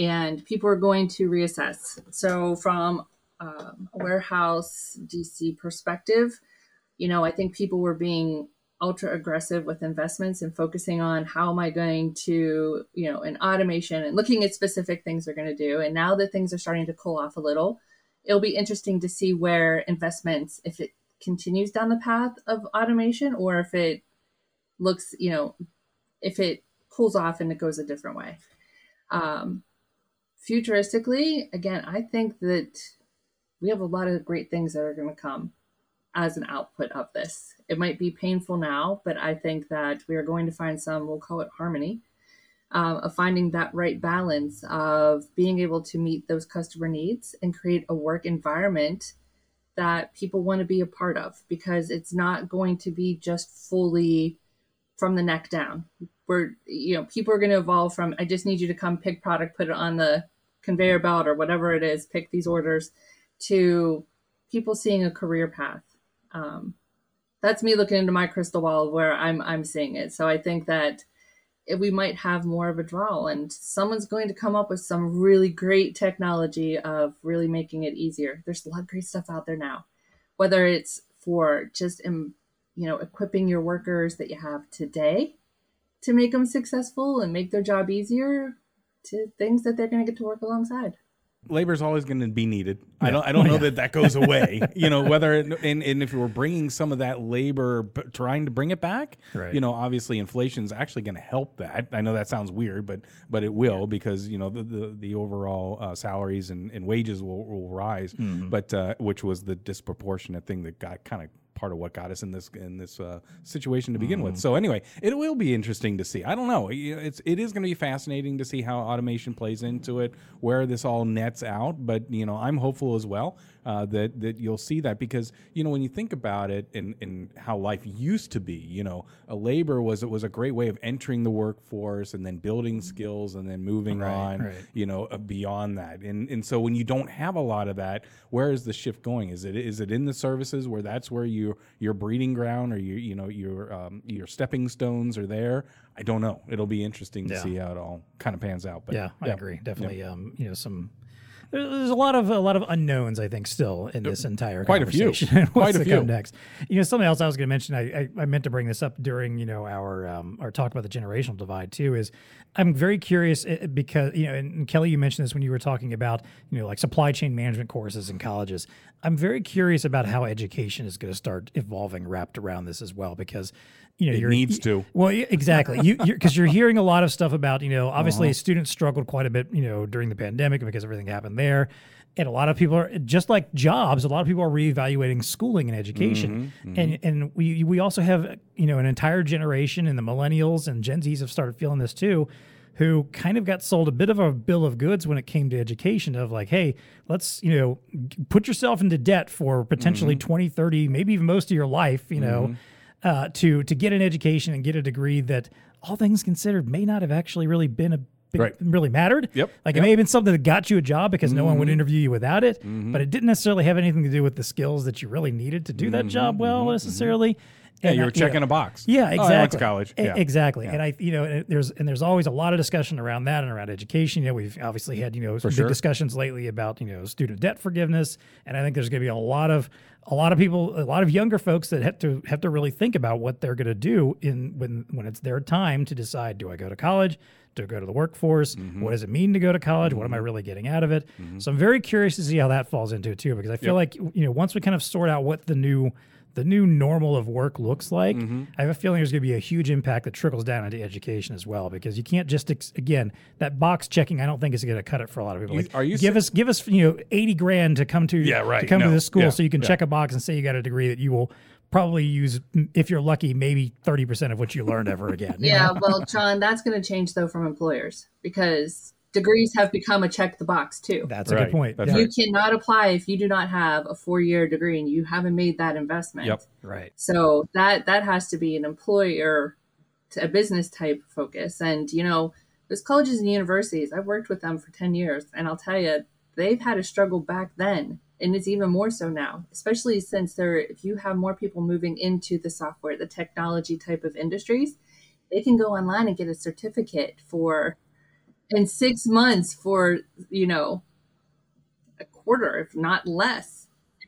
and people are going to reassess. So, from um, a warehouse DC perspective, you know, I think people were being ultra aggressive with investments and focusing on how am I going to, you know, in automation and looking at specific things they're going to do. And now that things are starting to cool off a little, it'll be interesting to see where investments, if it continues down the path of automation or if it looks, you know, if it cools off and it goes a different way. Um, futuristically, again, I think that we have a lot of great things that are going to come as an output of this. It might be painful now, but I think that we are going to find some, we'll call it harmony, um, of finding that right balance of being able to meet those customer needs and create a work environment that people want to be a part of because it's not going to be just fully from the neck down. We're, you know, people are going to evolve from, I just need you to come pick product, put it on the conveyor belt or whatever it is, pick these orders to people seeing a career path. Um, that's me looking into my crystal ball where I'm I'm seeing it. So I think that we might have more of a draw, and someone's going to come up with some really great technology of really making it easier. There's a lot of great stuff out there now, whether it's for just you know equipping your workers that you have today to make them successful and make their job easier to things that they're going to get to work alongside labor is always going to be needed. Yeah. I don't. I don't know that that goes away. you know, whether it, and and if we're bringing some of that labor, trying to bring it back, right. you know, obviously inflation is actually going to help that. I know that sounds weird, but but it will yeah. because you know the the, the overall uh, salaries and, and wages will, will rise. Mm-hmm. But uh, which was the disproportionate thing that got kind of part of what got us in this in this uh, situation to begin mm. with. So anyway, it will be interesting to see. I don't know. It's it is going to be fascinating to see how automation plays into it, where this all nets out. But you know, I'm hopeful as well uh, that that you'll see that because you know when you think about it and and how life used to be, you know, a labor was it was a great way of entering the workforce and then building skills and then moving right, on, right. you know, uh, beyond that. And and so when you don't have a lot of that, where is the shift going? Is it is it in the services where that's where you your breeding ground or you you know your um, your stepping stones are there? I don't know. It'll be interesting to yeah. see how it all kind of pans out. But yeah, yeah. I agree. Definitely, yeah. um, you know, some there's a lot of a lot of unknowns I think still in this entire quite conversation. a few. Quite a few. next? You know, something else I was going to mention. I, I, I meant to bring this up during you know our um, our talk about the generational divide too. Is I'm very curious eh, because you know, and Kelly, you mentioned this when you were talking about you know like supply chain management courses in colleges. I'm very curious about how education is going to start evolving wrapped around this as well because you know, it needs to. Well, exactly. You because you're, you're, hearing a lot of stuff about you know obviously uh-huh. students struggled quite a bit you know during the pandemic because everything happened there, and a lot of people are just like jobs. A lot of people are reevaluating schooling and education, mm-hmm, mm-hmm. and and we we also have you know an entire generation and the millennials and Gen Zs have started feeling this too who kind of got sold a bit of a bill of goods when it came to education of like hey let's you know put yourself into debt for potentially mm-hmm. 20 30 maybe even most of your life you know mm-hmm uh, to to get an education and get a degree that, all things considered, may not have actually really been a big, right. really mattered. Yep. Like yep. it may have been something that got you a job because mm-hmm. no one would mm-hmm. interview you without it, mm-hmm. but it didn't necessarily have anything to do with the skills that you really needed to do mm-hmm. that job well mm-hmm. necessarily. Yeah, you were checking you know, a box. Yeah, exactly. Oh, went to college. Yeah. exactly. Yeah. And I, you know, and there's and there's always a lot of discussion around that and around education. You know, we've obviously had you know some big discussions lately about you know student debt forgiveness, and I think there's going to be a lot of a lot of people, a lot of younger folks that have to have to really think about what they're going to do in when when it's their time to decide: Do I go to college? Do I go to the workforce? Mm-hmm. What does it mean to go to college? Mm-hmm. What am I mm-hmm. really getting out of it? Mm-hmm. So I'm very curious to see how that falls into it too, because I feel yep. like you know once we kind of sort out what the new the new normal of work looks like, mm-hmm. I have a feeling there's going to be a huge impact that trickles down into education as well. Because you can't just ex- again that box checking. I don't think is going to cut it for a lot of people. Like, are you give us give us you know eighty grand to come to yeah right to come no. to this school yeah. so you can yeah. check a box and say you got a degree that you will probably use if you're lucky maybe 30% of what you learned ever again yeah know? well john that's going to change though from employers because degrees have become a check the box too. That's right. a good point. That's you right. cannot apply if you do not have a four year degree and you haven't made that investment. Yep. Right. So that that has to be an employer to a business type focus. And you know, those colleges and universities, I've worked with them for 10 years and I'll tell you, they've had a struggle back then and it's even more so now, especially since there if you have more people moving into the software, the technology type of industries, they can go online and get a certificate for in 6 months for, you know, a quarter if not less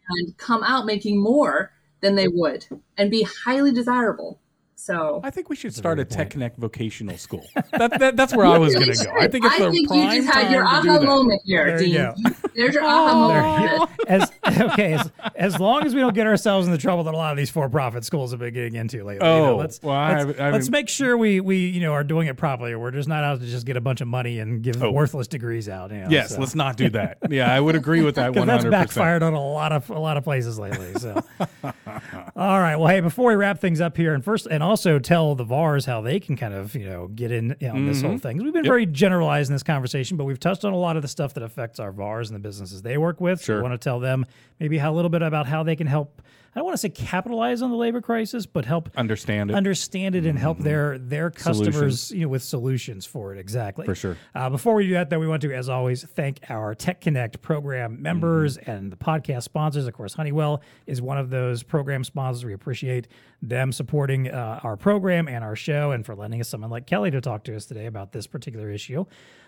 and come out making more than they would and be highly desirable. So I think we should start a, Tech Connect vocational school. that, that, that's where I was going to go. I think it's the think prime you just had your time to do aha moment here, There Dean. go. There's your aha There you moment. go. As okay, as, as long as we don't get ourselves in the trouble that a lot of these for-profit schools have been getting into lately. you know, Oh, let's well, I let's, I let's make sure we we you know are doing it properly. We're just not out to just get a bunch of money and give Oh. worthright degrees out. You know, Yes, so. let's not do that. Yeah, I would agree with that one that's backfired on a lot of a lot of places lately. So, all right. Well, hey, before we wrap things up here, and first, and also tell the VARs how they can kind of you know get in you know, on this Mm-hmm. whole thing. We've been very generalized in this conversation, but we've touched on a lot of the stuff that affects our VARs and the businesses they work with. So Sure. we want to tell them maybe how a little bit about how they can help. I don't want to say capitalize on the labor crisis, but help Understand it. understand it and help their their customers Solutions. you know with solutions for it exactly For sure. uh, before we do that though we want to as always thank our tech connect program members Mm-hmm. and the podcast sponsors of course honeywell is one of those program sponsors we appreciate them supporting uh, our program and our show and for lending us someone like kelly to talk to us today about this particular issue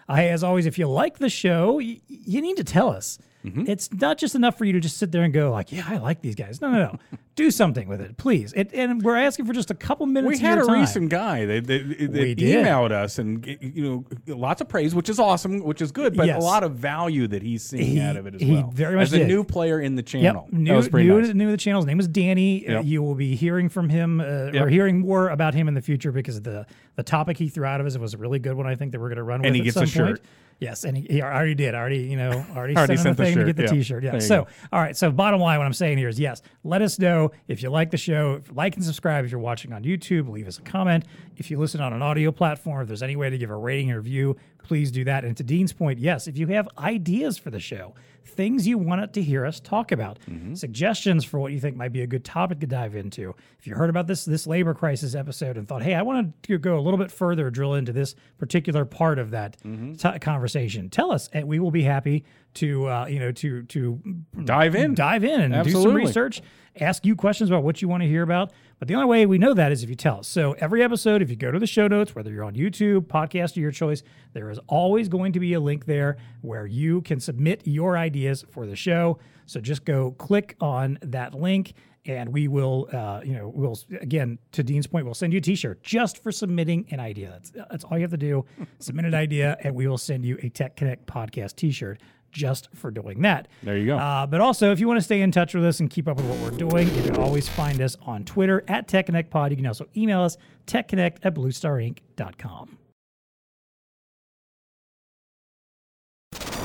I, as always if you like the show y- you need to tell us Mm-hmm. it's not just enough for you to just sit there and go like, "Yeah, I like these guys." No, no, no. Do something with it, please. It, and we're asking for just a couple minutes. we of had your a time. recent guy that, that, that We did. emailed us and you know lots of praise, which is awesome, which is good, but Yes. a lot of value that he's seeing He- out of it as he well. very much as a new player in the Yep, channel. new, that was new, nice. to, new to the channel. His name is Danny. Uh, you will be hearing from him uh, or hearing more about him in the future because the the topic he threw out of us was a really good one. I think that we're going to run with. And he gets a shirt. point. Yes, and he, he already did. Already, you know, already, Already sent sent the the thing to get the. T-shirt. Yeah. So, go. all right. So, bottom line, what I'm saying here is, yes, let us know if you like the show. Like and subscribe if you're watching on YouTube. Leave us a comment. If you listen on an audio platform, if there's any way to give a rating or review, please do that. And to Dean's point, yes, if you have ideas for the show, things you want to hear us talk about, Mm-hmm. suggestions for what you think might be a good topic to dive into. If you heard about this this labor crisis episode and thought, hey, I want to go a little bit further, drill into this particular part of that Mm-hmm. t- conversation, tell us, and we will be happy to uh, you know to to Dive in. dive in and do some research, ask you questions about what you want to hear about. But the only way we know that is if you tell us. So every episode, if you go to the show notes, whether you're on YouTube, podcast of your choice, there is always going to be a link there where you can submit your ideas for the show. So just go click on that link. And we will, uh, you know, we'll again to Dean's point, we'll send you a T-shirt just for submitting an idea. That's that's all you have to do. Submit an idea, and we will send you a Tech Connect podcast T-shirt just for doing that. There you go. Uh, but also, if you want to stay in touch with us and keep up with what we're doing, you can always find us on Twitter at TechConnectPod. You can also email us, techconnect at bluestarinc.com.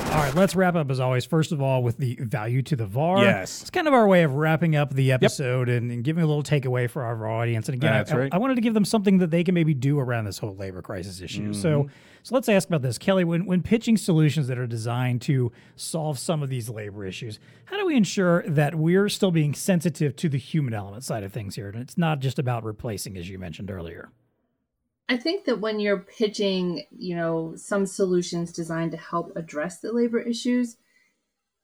All right, let's wrap up as always. First of all, with the value to the VAR. Yes. It's kind of our way of wrapping up the episode and, and giving a little takeaway for our audience. And again, I, right. I wanted to give them something that they can maybe do around this whole labor crisis issue. So, Mm-hmm. so let's ask about this, Kelly. When when pitching solutions that are designed to solve some of these labor issues, how do we ensure that we're still being sensitive to the human element side of things here, and it's not just about replacing, as you mentioned earlier? I think that when you're pitching, you know, some solutions designed to help address the labor issues,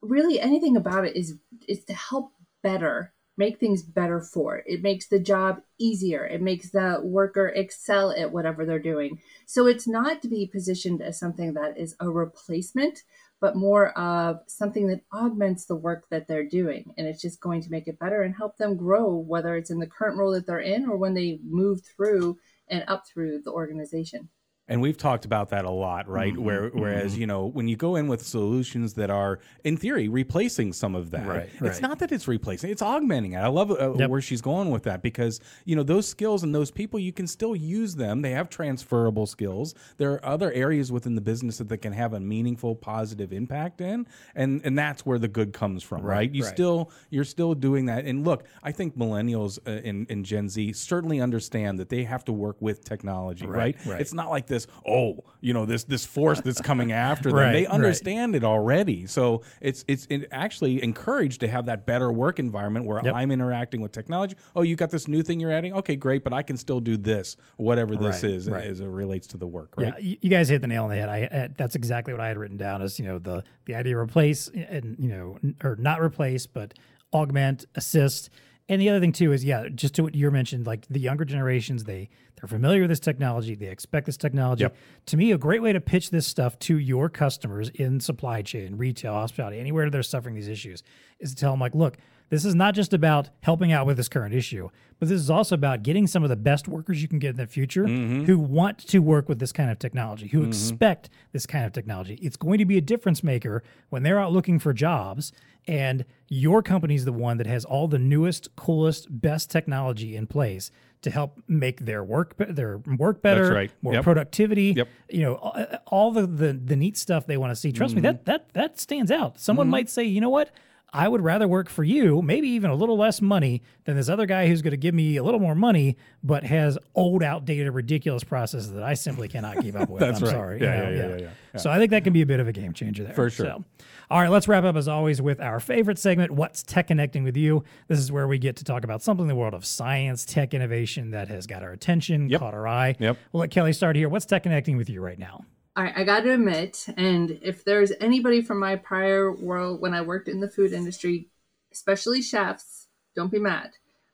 really anything about it is is to help better make things better for it. It makes the job easier. It makes the worker excel at whatever they're doing. So it's not to be positioned as something that is a replacement, but more of something that augments the work that they're doing. And it's just going to make it better and help them grow, whether it's in the current role that they're in or when they move through and up through the organization. And we've talked about that a lot, right? Mm-hmm, Where, whereas you know, when you go in with solutions that are, in theory, replacing some of that, Right, it's right. not that it's replacing; it's augmenting it. I love uh, Yep. where she's going with that because you know those skills and those people, you can still use them. They have transferable skills. There are other areas within the business that they can have a meaningful, positive impact in, and and that's where the good comes from, right? You right. still you're still doing that. And look, I think millennials uh, and, and Gen Z certainly understand that they have to work with technology, right? right. It's not like the this oh you know this this force that's coming after them. Right, they right. understand it already. So it's it's it actually encouraged to have that better work environment where Yep. I'm interacting with technology. Oh, you got this new thing you're adding. Okay, great, but I can still do this, whatever this Right, is, right. as it relates to the work. Right. Yeah, you, guys hit the nail on the head. I, that's exactly what I had written down as you know the the idea of replace eh, and you know or not replace, but augment, assist. And the other thing too is yeah, just to what you mentioned, like the younger generations, they they're familiar with this technology, they expect this technology. Yep. To me, a great way to pitch this stuff to your customers in supply chain, retail, hospitality, anywhere they're suffering these issues, is to tell them like, look, this is not just about helping out with this current issue, but this is also about getting some of the best workers you can get in the future mm-hmm. who want to work with this kind of technology, who mm-hmm. expect this kind of technology. It's going to be a difference maker when they're out looking for jobs and your company's the one that has all the newest, coolest, best technology in place to help make their work their work better, right. more Yep. productivity. Yep. You know, all, all the, the the neat stuff they want to see. Trust me, mm-hmm. that that that stands out. Someone mm-hmm. might say, you know what? I would rather work for you, maybe even a little less money than this other guy who's going to give me a little more money, but has old, outdated, ridiculous processes that I simply cannot keep up with. That's I'm right. sorry. Yeah, you yeah, know, yeah, yeah, yeah. So I think that can be a bit of a game changer there. For sure. So, all right, let's wrap up as always with our favorite segment, What's Tech Connecting with You? This is where we get to talk about something in the world of science, tech innovation that has got our attention, Yep. caught our eye. Yep. We'll let Kelly start here. What's Tech Connecting with You right now? Right, I got to admit, and if there's anybody from my prior world when I worked in the food industry, especially chefs, don't be mad.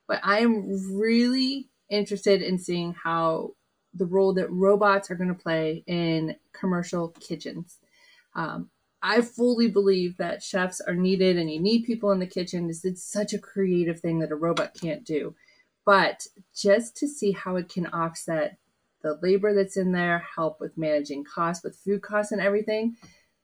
But I am really interested in seeing how the role that robots are going to play in commercial kitchens. Um, I fully believe that chefs are needed and you need people in the kitchen. It's, it's such a creative thing that a robot can't do. But just to see how it can offset the labor that's in there, help with managing costs, with food costs and everything.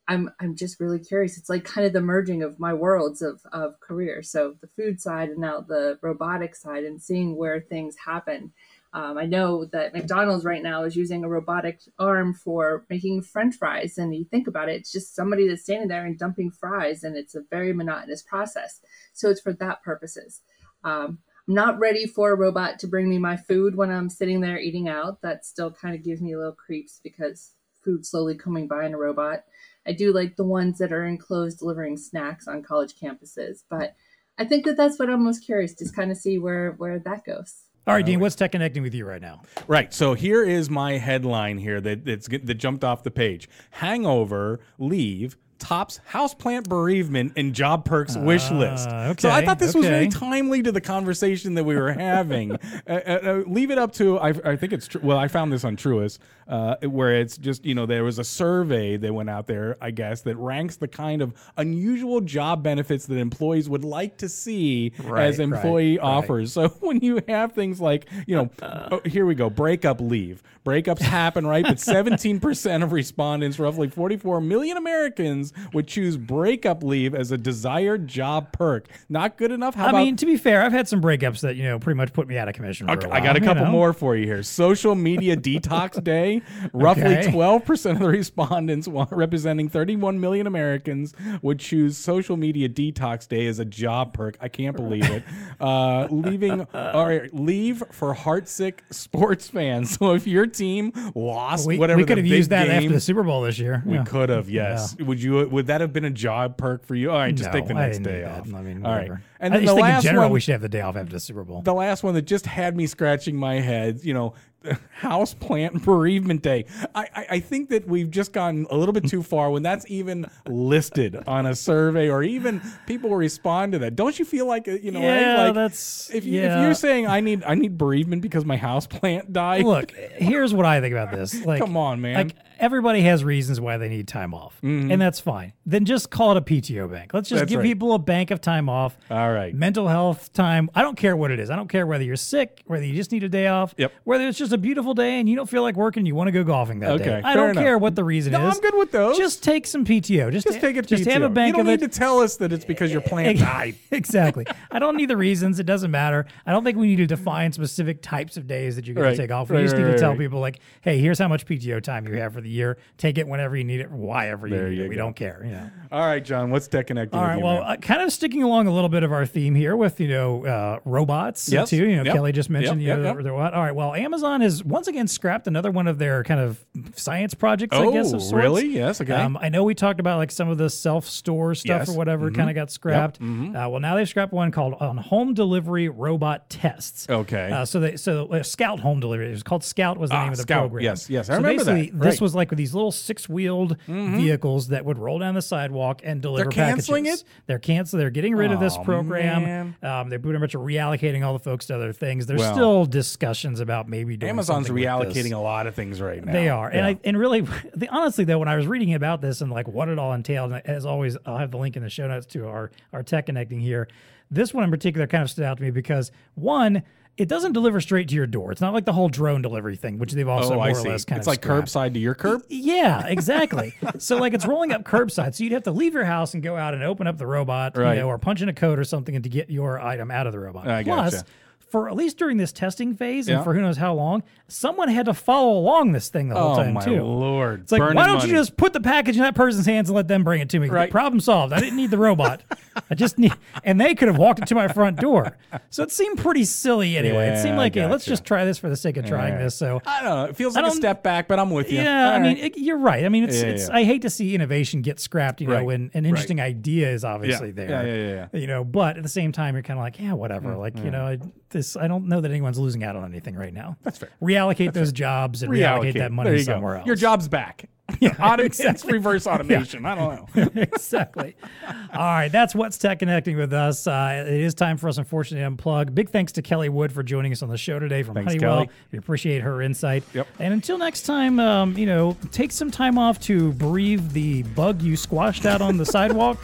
I'm I'm just really curious. It's like kind of the merging of my worlds of of career. So the food side and now the robotic side, and seeing where things happen. Um, I know that McDonald's right now is using a robotic arm for making French fries, and you think about it, it's just somebody that's standing there and dumping fries, and it's a very monotonous process. So it's for that purposes. Um, I'm not ready for a robot to bring me my food when I'm sitting there eating out. That still kind of gives me a little creeps because food slowly coming by in a robot. I do like the ones that are enclosed delivering snacks on college campuses, but I think that that's what I'm most curious to kind of see where where that goes. All right, Dean, what's Tech Connecting with You right now? Right. So here is my headline here that that's, that jumped off the page. Hangover, leave, tops houseplant bereavement and job perks wish list. Okay, So I thought this was very timely to the conversation that we were having. uh, uh, uh, leave it up to I, I think it's true. Well, I found this on Truist, uh, where it's just you know there was a survey that went out there, I guess, that ranks the kind of unusual job benefits that employees would like to see Right, as employee right. offers. So when you have things like you know, oh, here we go, breakup leave. Breakups happen, right? But 17% of respondents, roughly 44 million Americans, would choose breakup leave as a desired job perk. Not good enough. How I about mean, to be fair, I've had some breakups that you know pretty much put me out of commission. Okay, a I got a while, you couple know? more for you here. Social media detox day. Roughly Okay. 12% of the respondents, representing 31 million Americans, would choose social media detox day as a job perk. I can't believe it. Uh, leaving, all right, leave for heartsick sports fans. So if your team lost We, whatever we could have used that game, after the Super Bowl this year. we Yeah. could have, yes. Would you? Would that have been a job perk for you? All right, just No, take the next day that. off. I mean, all right. And I then just the think in last general one, we should have the day off after the Super Bowl. the last one that just had me scratching my head, you know, house plant bereavement day. I, I, I think that we've just gone a little bit too far when that's even listed on a survey or even people respond to that. Don't you feel like uh, you know, yeah, right? Like that's if you, yeah. if you're saying I need I need bereavement because my house plant died. Look, here's what I think about this. Like, Come on, man. Mm-hmm. Like everybody has reasons why they need time off, and that's fine. Then just call it a PTO bank. Let's just That's give right. people a bank of time off. All right. Mental health time. I don't care what it is. I don't care whether you're sick, whether you just need a day off, Yep. whether it's just a beautiful day and you don't feel like working, you want to go golfing that Okay, day. I don't enough. care what the reason No, is. I'm good with those. Just take some PTO. Just Just take it. Just PTO. have a bank You don't of need it. to tell us that it's because your plant died. exactly. I don't need the reasons. It doesn't matter. I don't think we need to define specific types of days that you're going Right. to take off. We Right, just right, need to tell right. people like, hey, here's how much PTO time you have for the year. Take it whenever you need it, why ever you There need you it. We don't care. You know. All right, John. What's tech connecting? All with you, Well, uh, kind of sticking along a little bit of our theme here with you know uh, robots Yes. too. You know, Yep. Kelly just mentioned Yep, you know yep, they're- they're. All right. Well, Amazon is once again scrapped another one of their kind of science projects. I guess. Oh, Of sorts. really? Yes, okay. Um, I know we talked about like some of the self-store stuff Yes. or whatever kind of got scrapped. Uh, well, now they've scrapped one called on home delivery robot tests. Okay. Uh, so they so uh, Scout home delivery. It was called Scout was the Ah, name of the Scout. program. Yes, yes, I so remember that. basically, This Right. Mm-hmm. was like with these little six-wheeled vehicles that would roll down the sidewalk and deliver They're canceling packages. it? They're canceling. They're getting rid of this Oh, program. man. Um, they're pretty much reallocating all the folks to other things. There's Well, still discussions about maybe doing Amazon's something with reallocating this. a lot of things right now. They are, and I and really, the, honestly though, when I was reading about this and like what it all entailed, and as always, I'll have the link in the show notes to our our tech connecting here. This one in particular kind of stood out to me because one, it doesn't deliver straight to your door. It's not like the whole drone delivery thing, which they've also oh, more or less kind It's of It's like scrapped. curbside to your curb. Yeah, exactly. so like it's rolling up curbside. So you'd have to leave your house and go out and open up the robot, Right. you know, or punch in a code or something and to get your item out of the robot. I Plus, gotcha. For at least during this testing phase Yeah. and for who knows how long, someone had to follow along this thing the whole time. Oh time my too. lord! It's like, Burning why don't money. you just put the package in that person's hands and let them bring it to me? Right. Problem solved. I didn't need the robot. I just need, and they could have walked it to my front door. So it seemed pretty silly anyway. it seemed like, hey, let's just try this for the sake of trying Yeah. this. So I don't know. It feels like a step back, but I'm with you. yeah, I All mean, it, you're right. I mean, it's, Yeah, it's yeah. I hate to see innovation get scrapped, you know, when an interesting idea is obviously Yeah. there. Yeah, yeah, yeah, You know, but at the same time, you're kind of like, yeah, whatever. Mm, like, you know, I, this I don't know that anyone's losing out on anything right now. That's fair. Reallocate those jobs and reallocate, that money somewhere go. else. Your job's back. Yeah, Auto- exactly. It's reverse automation. I don't know. exactly. All right, that's what's tech connecting with us. Uh, it is time for us, unfortunately, to unplug. Big thanks to Kelly Wood for joining us on the show today from Thanks, Honeywell. Kelly. We appreciate her insight. Yep. And until next time, um, you know, take some time off to breathe the bug you squashed out on the sidewalk.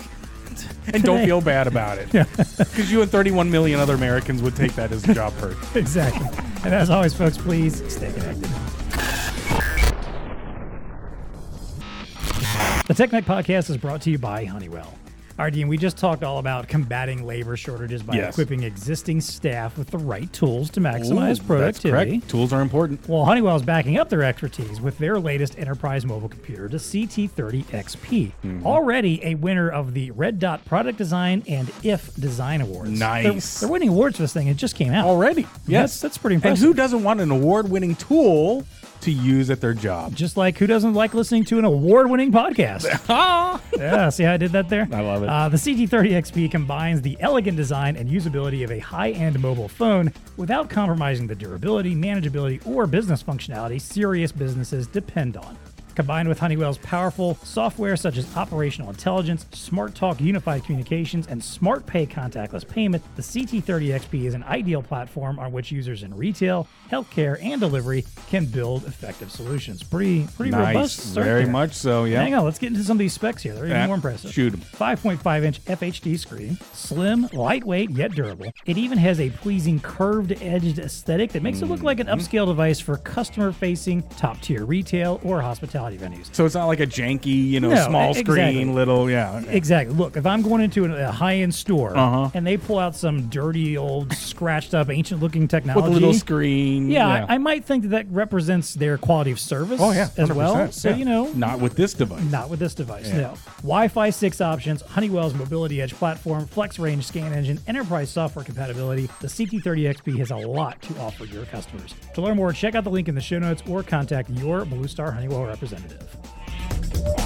And don't Today. feel bad about it. Because you and 31 million other Americans would take that as a job perk. exactly. And as always, folks, please stay connected. The TechNet podcast is brought to you by Honeywell. All right, Dean, we just talked all about combating labor shortages by Yes. equipping existing staff with the right tools to maximize Ooh, productivity. That's correct. Tools are important. Well, Honeywell is backing up their expertise with their latest enterprise mobile computer, the CT30 XP. Mm-hmm. Already a winner of the Red Dot Product Design and IF Design Awards. They're- Nice. They're, winning awards for this thing. It just came out. Already. Yes. that's pretty impressive. And who doesn't want an award winning tool to use at their job? Just like who doesn't like listening to an award-winning podcast? yeah, see how I did that there? I love it. Uh, the CT30 XP combines the elegant design and usability of a high-end mobile phone without compromising the durability, manageability, or business functionality serious businesses depend on. Combined with Honeywell's powerful software such as operational intelligence, Smart Talk unified communications, and Smart Pay contactless payment, the CT30 XP is an ideal platform on which users in retail, healthcare, and delivery can build effective solutions. Pretty, pretty nice. robust. Very there. much so, yeah. Hang on, let's get into some of these specs here. They're even Yeah, more impressive. Shoot them. 5.5 inch FHD screen, slim, lightweight, yet durable. It even has a pleasing curved edged aesthetic that makes it look like an Mm-hmm. upscale device for customer facing, top tier retail or hospitality venues. So it's not like a janky, you know, No, small e- screen, little, yeah. Exactly. Look, if I'm going into a, high end store Uh-huh. and they pull out some dirty, old, scratched up, ancient looking technology. With a little screen. yeah, I, I might think that that represents their quality of service oh, yeah. as well. So, yeah. you know, Not with this device. Not with this device, no. Wi Fi 6 options, Honeywell's Mobility Edge platform, flex range scan engine, enterprise software compatibility. The CT30 XP has a lot to offer your customers. To learn more, check out the link in the show notes or contact your Blue Star Honeywell representative.